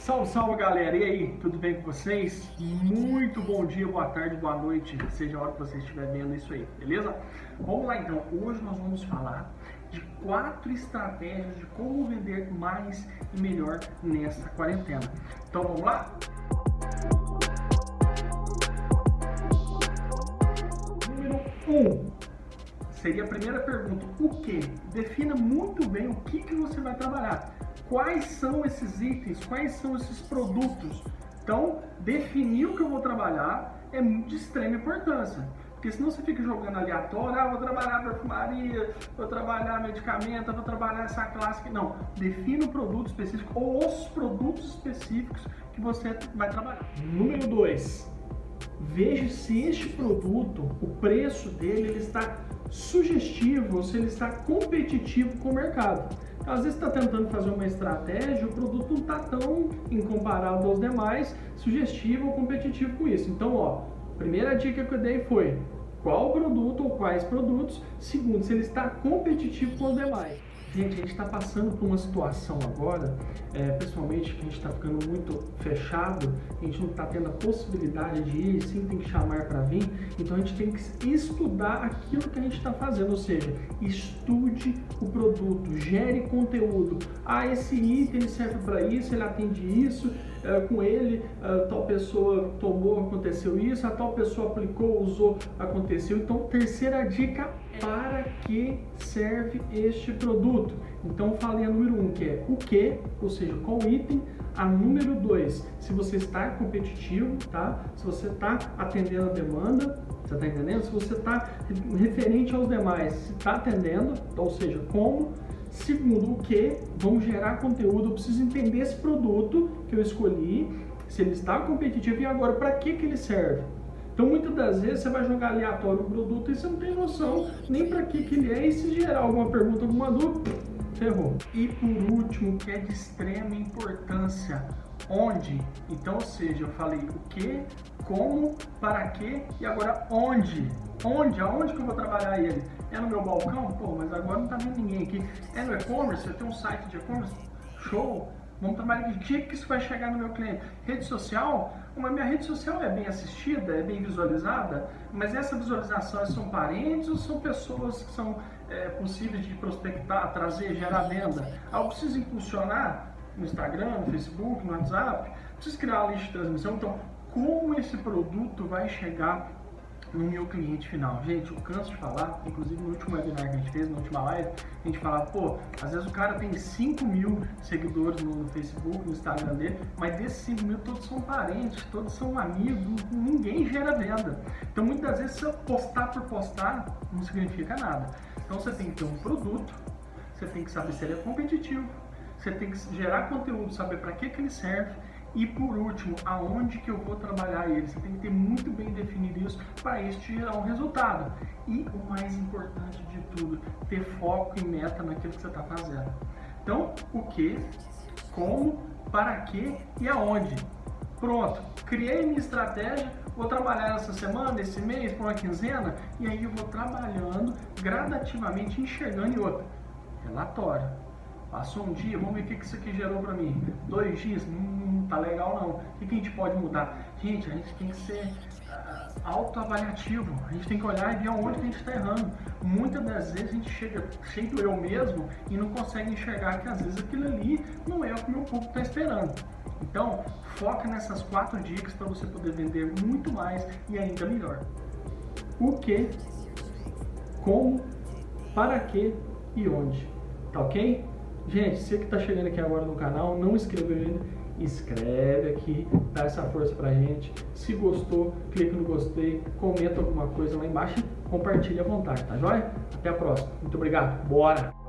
Salve, salve galera! E aí, tudo bem com vocês? Muito bom dia, boa tarde, boa noite, seja a hora que você estiver vendo isso aí, beleza? Vamos lá então, hoje nós vamos falar de quatro estratégias de como vender mais e melhor nessa quarentena. Então vamos lá? Número 1. Um, seria a primeira pergunta. O que? Defina muito bem o que, que você vai trabalhar quais são esses itens, quais são esses produtos. Então, definir o que eu vou trabalhar é de extrema importância. Porque senão você fica jogando aleatório, ah, vou trabalhar perfumaria, vou trabalhar medicamento, vou trabalhar essa classe. Não, defina o produto específico ou os produtos específicos que você vai trabalhar. Número 2. Veja se este produto, o preço dele, ele está sugestivo, se ele está competitivo com o mercado. Às vezes está tentando fazer uma estratégia, o produto não está tão incomparado aos demais, sugestivo ou competitivo com isso. Então, ó, primeira dica que eu dei foi qual produto ou quais produtos, segundo, se ele está competitivo com os demais. Gente, a gente está passando por uma situação agora, é, pessoalmente, que a gente está ficando muito fechado, a gente não está tendo a possibilidade de ir, sim tem que chamar para vir, então a gente tem que estudar aquilo que a gente está fazendo, ou seja, estude o produto, gere conteúdo. Ah, esse item serve para isso, ele atende isso, é, com ele é, pessoa tomou, aconteceu isso, a tal pessoa aplicou, usou, aconteceu. Então, terceira dica, para que serve este produto? Então, falei a número um, que é o que, ou seja, qual item. A número dois, se você está competitivo, tá? Se você está atendendo a demanda, você está entendendo? Se você está referente aos demais, se está atendendo, ou seja, como Segundo, o que? Vamos gerar conteúdo, eu preciso entender esse produto que eu escolhi, se ele está competitivo e agora para que, que ele serve. Então muitas das vezes você vai jogar aleatório o produto e você não tem noção nem para que, que ele é e se gerar alguma pergunta, alguma dúvida, ferrou. E por último, que é de extrema importância, onde. Então, ou seja, eu falei o que, como, para que e agora onde. Onde? Aonde que eu vou trabalhar ele? É no meu balcão? Pô, mas agora não tá vendo ninguém aqui. É no e-commerce? Eu tenho um site de e-commerce? Show! Vamos trabalhar que que isso vai chegar no meu cliente? Rede social? Uma minha rede social é bem assistida, é bem visualizada, mas essa visualização são parentes ou são pessoas que são é, possíveis de prospectar, trazer, gerar venda? Ah, eu preciso impulsionar no Instagram, no Facebook, no WhatsApp, preciso criar uma lista de transmissão. Então, como esse produto vai chegar no meu cliente final. Gente, eu canso de falar, inclusive no último webinar que a gente fez, na última live, a gente falava, pô, às vezes o cara tem 5 mil seguidores no Facebook, no Instagram dele, mas desses 5 mil todos são parentes, todos são amigos, ninguém gera venda. Então muitas vezes se eu postar por postar, não significa nada. Então você tem que ter um produto, você tem que saber se ele é competitivo, você tem que gerar conteúdo, saber para que, que ele serve e por último, aonde que eu vou trabalhar ele? Você tem que ter muito bem definido isso para isso gerar um resultado. E o mais importante de tudo, ter foco e meta naquilo que você está fazendo. Então, o que, como, para que e aonde. Pronto, criei minha estratégia, vou trabalhar essa semana, esse mês, por uma quinzena, e aí eu vou trabalhando gradativamente, enxergando em outra. Relatório Passou um dia, vamos ver o que isso aqui gerou para mim. Dois dias, hum, tá legal não. O que, a gente pode mudar? Gente, a gente tem que ser uh, autoavaliativo. A gente tem que olhar e ver onde a gente está errando. Muitas das vezes a gente chega cheio eu mesmo e não consegue enxergar que às vezes aquilo ali não é o que o meu público está esperando. Então, foca nessas quatro dicas para você poder vender muito mais e ainda melhor. O que, como, para que e onde. Tá ok? Gente, você que está chegando aqui agora no canal, não inscreveu ainda, inscreve aqui, dá essa força pra gente. Se gostou, clica no gostei, comenta alguma coisa lá embaixo, compartilha à vontade, tá joia? Até a próxima. Muito obrigado. Bora!